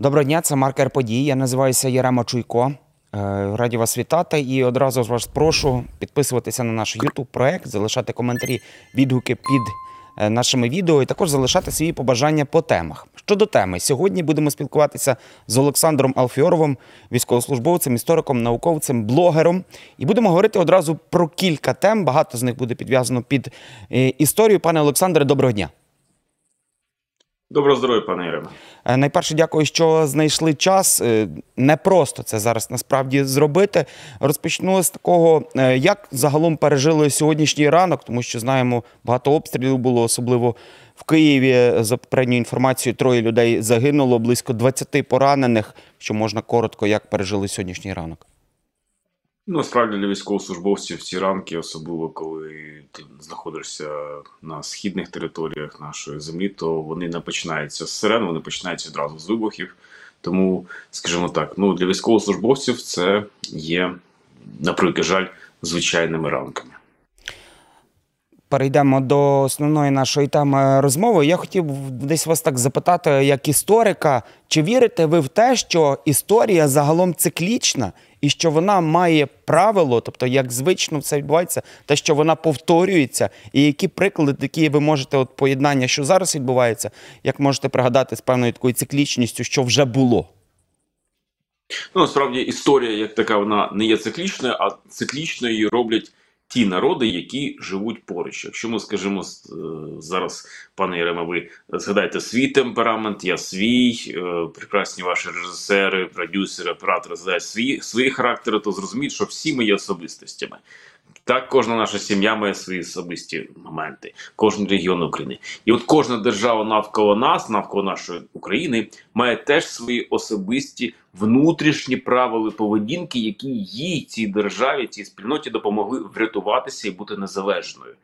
Доброго дня, це маркер подій. Я називаюся Ярема Чуйко. Е, Раді вас вітати і одразу ж вас прошу підписуватися на наш YouTube проект, залишати коментарі, відгуки під е, нашими відео і також залишати свої побажання по темах. Щодо теми, сьогодні будемо спілкуватися з Олександром Алфіоровим, військовослужбовцем, істориком, науковцем, блогером. І будемо говорити одразу про кілька тем. Багато з них буде підв'язано під е, історію. Пане Олександре, доброго дня. Доброго здоров'я, пане Єреме. Е, Найперше, дякую, що знайшли час. Е, Не просто це зараз насправді зробити. Розпочну з такого, е, як загалом пережили сьогоднішній ранок, тому що знаємо, багато обстрілів було, особливо в Києві. За попередньою інформацією, троє людей загинуло, близько 20 поранених. Що можна коротко, як пережили сьогоднішній ранок? Ну, насправді для військовослужбовців ці ранки, особливо коли ти знаходишся на східних територіях нашої землі, то вони не починаються з сирен, вони починаються одразу з вибухів. Тому, скажімо так, ну для військовослужбовців це є, на жаль, звичайними ранками. Перейдемо до основної нашої теми розмови. Я хотів десь вас так запитати, як історика, чи вірите ви в те, що історія загалом циклічна і що вона має правило, тобто як звично все відбувається, те, що вона повторюється, і які приклади такі ви можете от поєднання, що зараз відбувається, як можете пригадати з певною такою циклічністю, що вже було? Ну, насправді історія, як така, вона не є циклічною, а циклічною її роблять ті народи, які живуть поруч. Якщо ми скажімо е, зараз, пане Єрема, ви згадаєте свій темперамент, я свій, е, прекрасні ваші режисери, продюсери, оператори згадають свої, свої характери, то зрозуміють, що всі ми є особистостями. Так, кожна наша сім'я має свої особисті моменти, кожен регіон України. І от кожна держава навколо нас, навколо нашої України, має теж свої особисті внутрішні правила поведінки, які їй цій державі, цій спільноті допомогли врятуватися і бути незалежною.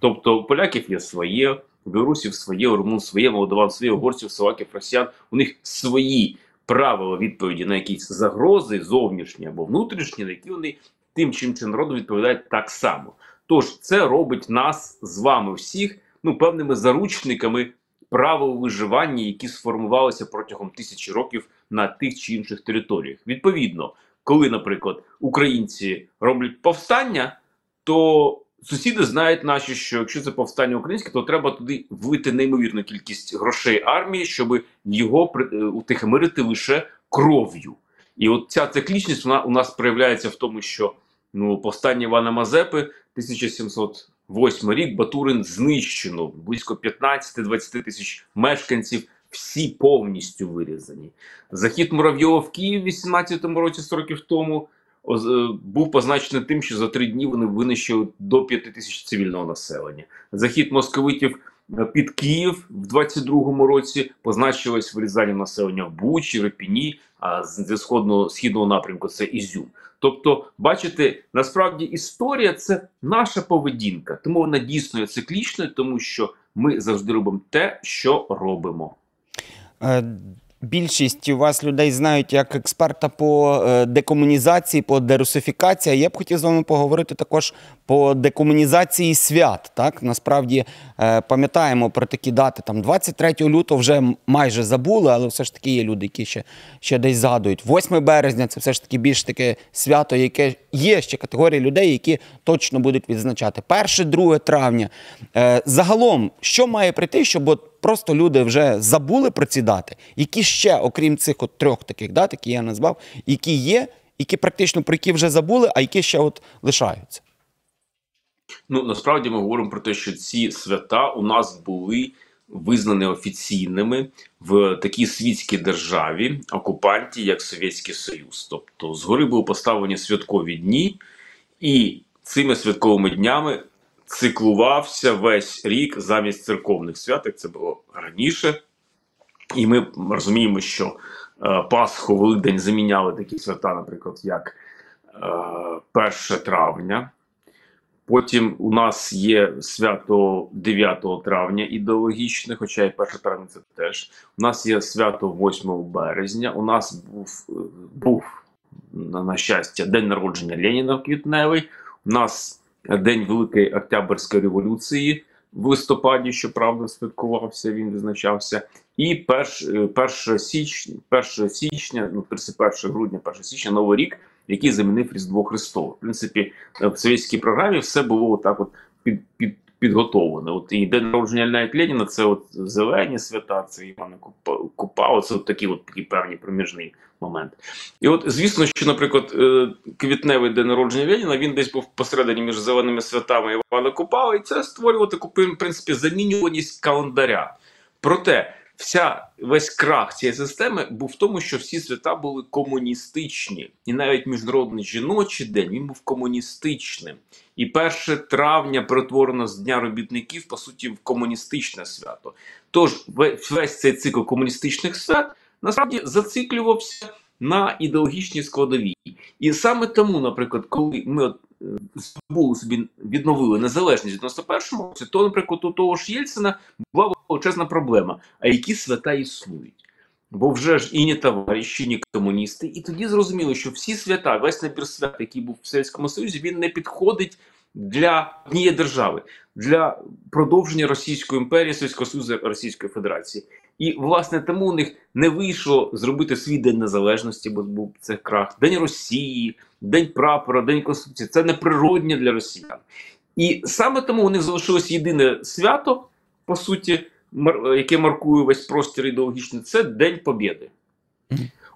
Тобто, у поляків є своє, у білорусів своє, у румун своє, молдаван своє, угорців, словаків, росіян. У них свої правила відповіді на якісь загрози, зовнішні або внутрішні, на які вони тим чим чи народу відповідають так само. Тож це робить нас з вами всіх ну певними заручниками правил виживання, які сформувалися протягом тисячі років на тих чи інших територіях. Відповідно, коли, наприклад, українці роблять повстання, то сусіди знають наші, що якщо це повстання українське, то треба туди влити неймовірну кількість грошей армії, щоб його е, утихомирити лише кров'ю. І от ця циклічність вона у нас проявляється в тому, що ну повстання Івана Мазепи 1708 рік Батурин знищено близько 15-20 тисяч мешканців. Всі повністю вирізані. Захід Муравйова в Київ в 18-му році, 100 років тому, е, був позначений тим, що за три дні вони винищили до 5 тисяч цивільного населення. Захід московитів під Київ в 22-му році позначилось вирізання населення в Бучі, Репіні, а з сходного східного напрямку це Ізюм. Тобто, бачите, насправді історія це наша поведінка, тому вона дійсно є циклічною, тому що ми завжди робимо те, що робимо. Більшість у вас людей знають як експерта по е, декомунізації, по дерусифікації. Я б хотів з вами поговорити також по декомунізації свят. Так насправді е, пам'ятаємо про такі дати. Там 23 лютого вже майже забули, але все ж таки є люди, які ще, ще десь згадують. 8 березня це все ж таки більш таке свято, яке є ще категорії людей, які точно будуть відзначати. 1, 2 травня. Е, загалом, що має прийти, щоб просто люди вже забули про ці дати, які ще, окрім цих от трьох таких дат, які я назвав, які є, які практично про які вже забули, а які ще от лишаються. Ну насправді ми говоримо про те, що ці свята у нас були визнані офіційними в такій світській державі, окупанті, як Совєтський Союз. Тобто згори були поставлені святкові дні, і цими святковими днями циклувався весь рік замість церковних свят, як це було раніше. І ми розуміємо, що е, Пасху, Великдень заміняли такі свята, наприклад, як е, 1 травня. Потім у нас є свято 9 травня ідеологічне, хоча і 1 травня це теж. У нас є свято 8 березня. У нас був, е, був на, щастя, день народження Леніна квітневий. У нас день Великої Октябрьської революції в листопаді, щоправда, святкувався, він визначався. І е, 1 січня, 1 січня, ну 31 грудня, 1 січня, Новий рік, який замінив Різдво Христове. В принципі, е, в совєтській програмі все було так от під, під, підготовлено. От і день народження навіть Леніна це от зелені свята, це Івана Купа, Купа це от такі от такі певні проміжний момент. І от звісно, що, наприклад, е, квітневий день народження Леніна він десь був посередині між зеленими святами Івана Купала, і це створювало таку в принципі замінюваність календаря. Проте вся весь крах цієї системи був в тому, що всі свята були комуністичні, і навіть міжнародний жіночий день він був комуністичним. І 1 травня перетворено з Дня робітників по суті в комуністичне свято. Тож весь цей цикл комуністичних свят насправді зациклювався на ідеологічній складовій. І саме тому, наприклад, коли ми от е, здобули собі відновили незалежність в 91-му році, то, наприклад, у того ж Єльцина була величезна проблема. А які свята існують? Бо вже ж і не товариші, ні комуністи. І тоді зрозуміло, що всі свята, весь набір свят, який був в Совєтському Союзі, він не підходить для однієї держави, для продовження Російської імперії, Совєтського Союзу, Російської Федерації. І власне тому у них не вийшло зробити свій день незалежності, бо був це крах, День Росії, День прапора, День Конституції. Це неприродне для росіян. І саме тому у них залишилось єдине свято, по суті, яке маркує весь простір ідеологічний, це День Побєди.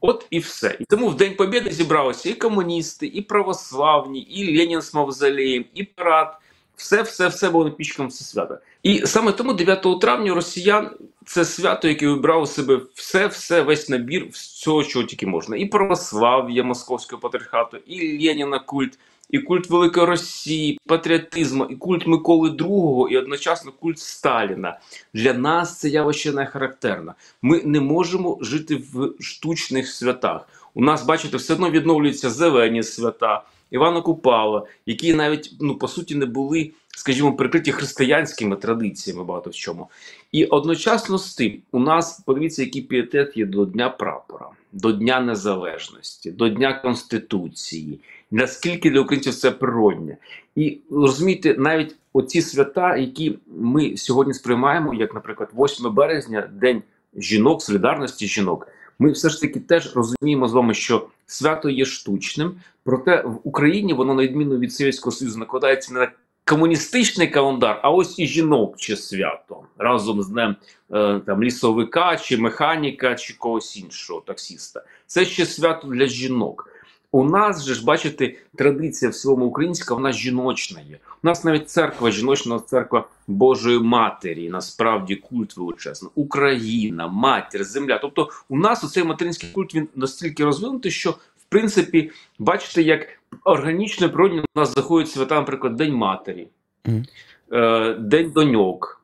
От і все. І тому в День Побєди зібралися і комуністи, і православні, і Ленін з Мавзолеєм, і парад. Все, все, все було напічком це свято. І саме тому 9 травня росіян це свято, яке вибрав у себе все, все, весь набір всього, чого тільки можна. І православ'я Московського патріархату, і Леніна культ, і культ Великої Росії, патріотизму, і культ Миколи II, і одночасно культ Сталіна. Для нас це явище не характерне. Ми не можемо жити в штучних святах. У нас, бачите, все одно відновлюються зелені свята. Івана Купала, які навіть ну по суті не були, скажімо, прикриті християнськими традиціями багато в чому. І одночасно з тим, у нас подивіться, який пієтет є до Дня прапора, до Дня Незалежності, до Дня Конституції. Наскільки для українців це природне. І розумієте, навіть оці свята, які ми сьогодні сприймаємо, як, наприклад, 8 березня, День жінок, солідарності жінок. Ми все ж таки теж розуміємо з вами, що свято є штучним, проте в Україні воно, на відміну від Совєтського Союзу, накладається не на комуністичний календар, а ось і жіноче свято разом з днем е, там лісовика, чи механіка, чи когось іншого таксіста. Це ще свято для жінок. У нас же ж бачите, традиція в цілому українська, вона жіночна є. У нас навіть церква жіночна, церква Божої Матері, насправді культ величезний. Україна, матір, земля. Тобто, у нас оцей материнський культ він настільки розвинутий, що в принципі, бачите, як органічно природно у нас заходять свята, наприклад, День Матері, mm. е, День Доньок.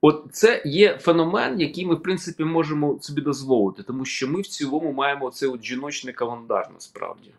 От це є феномен, який ми в принципі можемо собі дозволити, тому що ми в цілому маємо цей от жіночний календар насправді.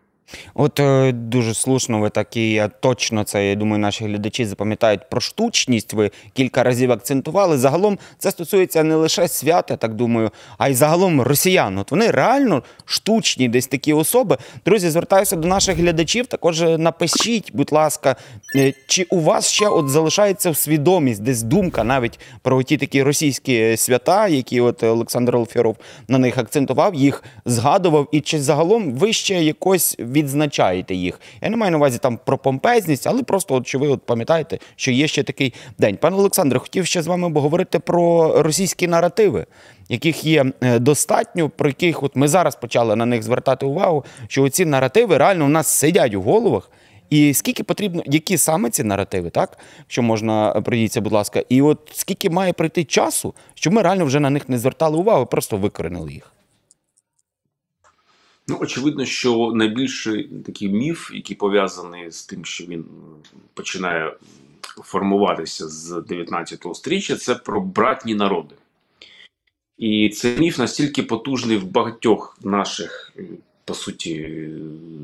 От е, дуже слушно, ви так і точно це, я думаю, наші глядачі запам'ятають про штучність. Ви кілька разів акцентували. Загалом це стосується не лише свята, так думаю, а й загалом росіян. От вони реально штучні, десь такі особи. Друзі, звертаюся до наших глядачів. Також напишіть, будь ласка, е, чи у вас ще от залишається свідомість, десь думка навіть про ті такі російські свята, які от Олександр Олфіров на них акцентував, їх згадував, і чи загалом ви ще якось відзначаєте їх. Я не маю на увазі там про помпезність, але просто от що ви от пам'ятаєте, що є ще такий день. Пане Олександре, хотів ще з вами поговорити про російські наративи. Яких є е, достатньо, про яких от ми зараз почали на них звертати увагу, що ці наративи реально у нас сидять у головах, і скільки потрібно, які саме ці наративи, так що можна е, будь ласка, і от скільки має пройти часу, щоб ми реально вже на них не звертали увагу, просто викоренили їх. Ну, очевидно, що найбільший такий міф, який пов'язаний з тим, що він починає формуватися з 19 стріччя, це про братні народи. І цей міф настільки потужний в багатьох наших, по суті,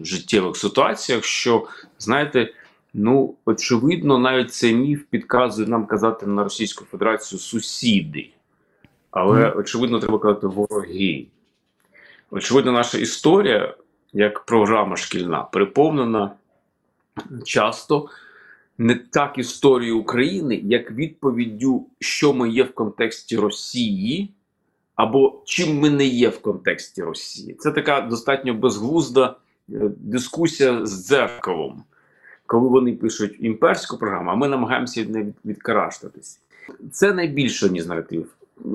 життєвих ситуаціях, що, знаєте, ну, очевидно, навіть цей міф підказує нам казати на Російську Федерацію сусіди. Але, очевидно, треба казати вороги. Очевидно, наша історія, як програма шкільна, переповнена часто не так історію України, як відповіддю, що ми є в контексті Росії, або чим ми не є в контексті Росії. Це така достатньо безглузда е, дискусія з дзеркалом, коли вони пишуть імперську програму, а ми намагаємося від неї відкараштатись. Це найбільше ніж наратив.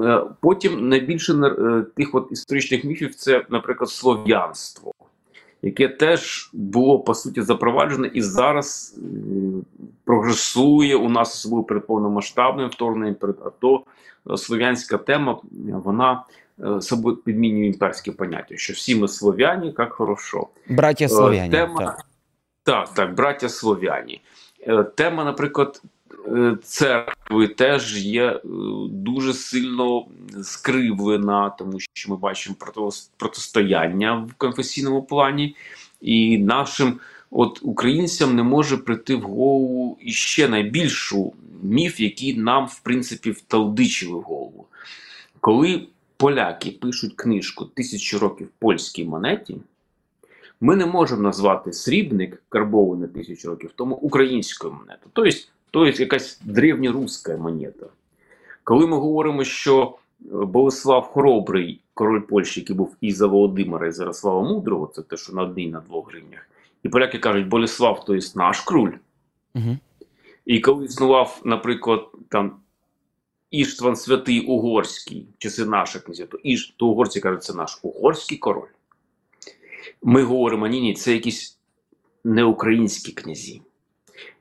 Е, Потім найбільше е, тих от історичних міфів це, наприклад, слов'янство, яке теж було по суті запроваджене і зараз е, прогресує у нас особливо перед повномасштабним вторгненням перед АТО. Слов'янська тема вона собою підмінює імперське поняття, що всі ми слов'яні, як хорошо. Браття слов'яні. Тема, так. так, так, браття слов'яні. Тема, наприклад, церкви теж є е, дуже сильно скривлена, тому що ми бачимо протистояння в конфесійному плані, і нашим от українцям не може прийти в голову іще найбільшу міф, який нам, в принципі, вталдичили в голову. Коли поляки пишуть книжку «Тисячі років польській монеті, ми не можемо назвати срібник карбований тисячу років тому українською монетою. Тобто, тобто якась древньоруська монета. Коли ми говоримо, що е, Болеслав Хоробрий, король Польщі, який був і за Володимира, і за Ярослава Мудрого, це те, що на одній на двох гривнях, і поляки кажуть, Болеслав, то є наш круль. Угу. І коли існував, наприклад, там Іштван Святий Угорський, чи це наша князя, то, Іш, то угорці кажуть, це наш угорський король. Ми говоримо, ні, ні, це якісь неукраїнські князі.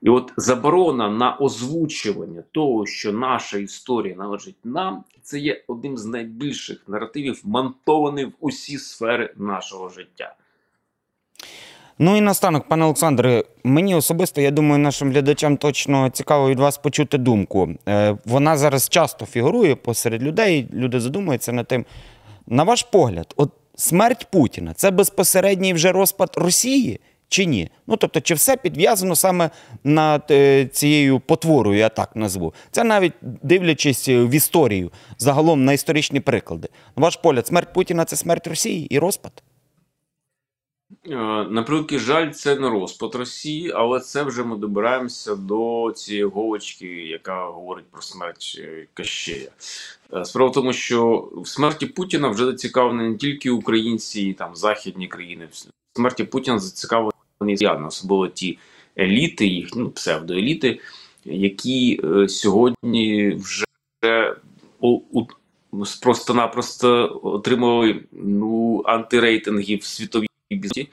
І от заборона на озвучування того, що наша історія належить нам, це є одним з найбільших наративів, монтований в усі сфери нашого життя. Ну і наостанок, пане Олександре, мені особисто, я думаю, нашим глядачам точно цікаво від вас почути думку. Е, Вона зараз часто фігурує посеред людей, люди задумуються над тим. На ваш погляд, от смерть Путіна це безпосередній вже розпад Росії чи ні? Ну тобто, чи все підв'язано саме над е, цією потворою, я так назву? Це навіть дивлячись в історію, загалом на історичні приклади. На ваш погляд, смерть Путіна це смерть Росії і розпад? Е, На превеликий жаль, це не розпад Росії, але це вже ми добираємося до цієї голочки, яка говорить про смерть е, Кащея. Е, Справа в тому, що в смерті Путіна вже зацікавлені не тільки українці і там західні країни. В смерті Путіна зацікавлені росіяни, особливо ті еліти, їх ну, псевдоеліти, які е, сьогодні вже у, у, просто-напросто отримали ну, антирейтинги в світовій бізнесі,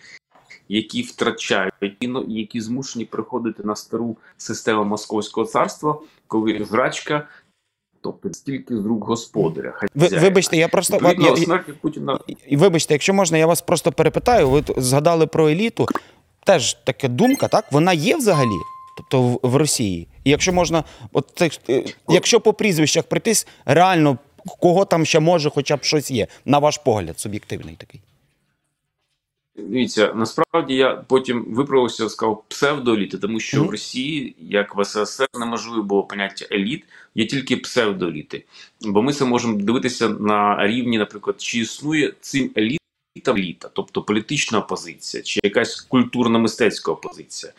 які втрачають і які змушені приходити на стару систему московського царства, коли грачка, тобто стільки з рук господаря. Ви, вибачте, я просто я- я- Путіна вибачте, якщо можна, я вас просто перепитаю. Ви згадали про еліту. Теж така думка, так? Вона є взагалі, тобто в, в Росії. І якщо можна, от цих, е, якщо по прізвищах прийтись, реально кого там ще може, хоча б щось є, на ваш погляд, суб'єктивний такий. Дивіться, насправді я потім виправився, сказав псевдоеліти, тому що Мгм. в Росії, як в СССР, неможливо було поняття еліт, є тільки псевдоеліти. Бо ми це можемо дивитися на рівні, наприклад, чи існує цим елітам еліта, тобто політична опозиція, чи якась культурно-мистецька опозиція.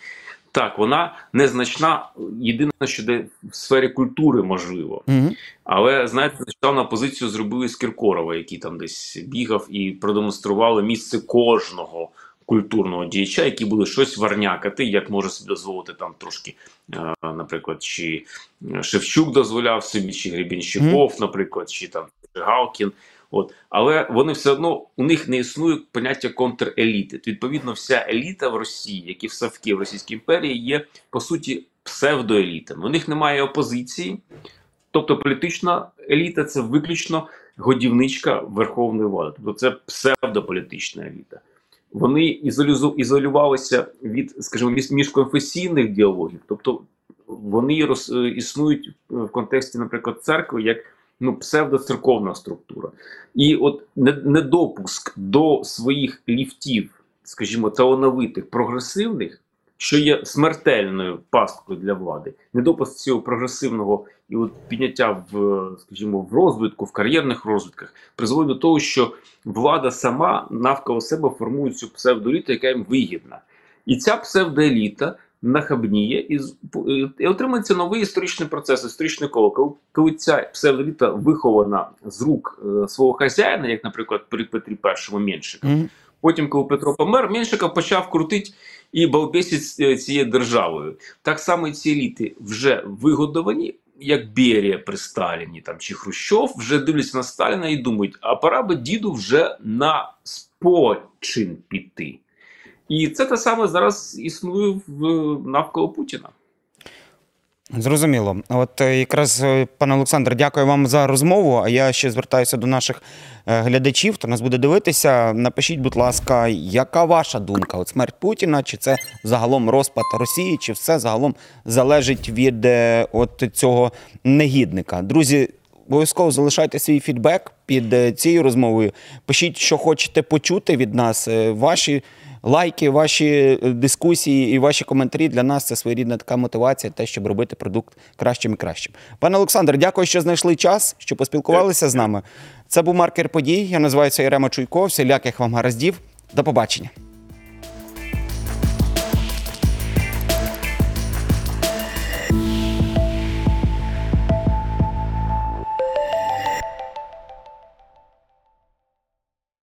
Так, вона незначна, єдине, що де в сфері культури можливо. Угу. Але знаєте, нещодавно позицію зробили з Кіркорова, який там десь бігав і продемонстрували місце кожного культурного діяча, які були щось варнякати, як може собі дозволити там трошки, е, наприклад, чи Шевчук дозволяв собі, чи Гребінщиков, наприклад, чи там Галкін. От, але вони все одно у них не існує поняття контреліти. Відповідно, вся еліта в Росії, як і в Російській імперії, є по суті псевдоелітами. У них немає опозиції, Тобто політична еліта це виключно годівничка верховної влади. Тобто це псевдополітична еліта. Вони ізолюзу- ізолювалися від, скажімо, між- міжконфесійних діалогів, тобто вони е, існують в контексті, наприклад, церкви як ну, псевдоцерковна структура. І от недопуск до своїх ліфтів, скажімо, талановитих, прогресивних, що є смертельною пасткою для влади, недопуск цього прогресивного і от підняття в, скажімо, в розвитку, в кар'єрних розвитках призводить до того, що влада сама навколо себе формує цю псевдоеліту, яка їм вигідна. І ця псевдоеліта нахабніє і, і отримується новий історичний процес, історичне коло. Коли, ця псевдоліта вихована з рук е, свого хазяїна, як, наприклад, при Петрі І Меншика, Мгм. Потім, коли Петро помер, Меншиков почав крутити і балбесить е, цією державою. Так само ці еліти вже вигодовані, як Берія при Сталіні там, чи Хрущов, вже дивляться на Сталіна і думають, а пора би діду вже на спочин піти. І це те саме зараз існує в, навколо Путіна. Зрозуміло. От е, якраз, е, пане Олександр, дякую вам за розмову. А я ще звертаюся до наших е, глядачів, хто нас буде дивитися. Напишіть, будь ласка, яка ваша думка? От смерть Путіна, чи це загалом розпад Росії, чи все загалом залежить від от цього негідника? Друзі. Обов'язково залишайте свій фідбек під цією розмовою. Пишіть, що хочете почути від нас. Ваші лайки, ваші е, дискусії і ваші коментарі для нас це своєрідна така мотивація, те, щоб робити продукт кращим і кращим. Пане Олександр, дякую, що знайшли час, що поспілкувалися з нами. Це був маркер подій. Я називаюся Ірема Чуйко. Всіляких вам гараздів. До побачення.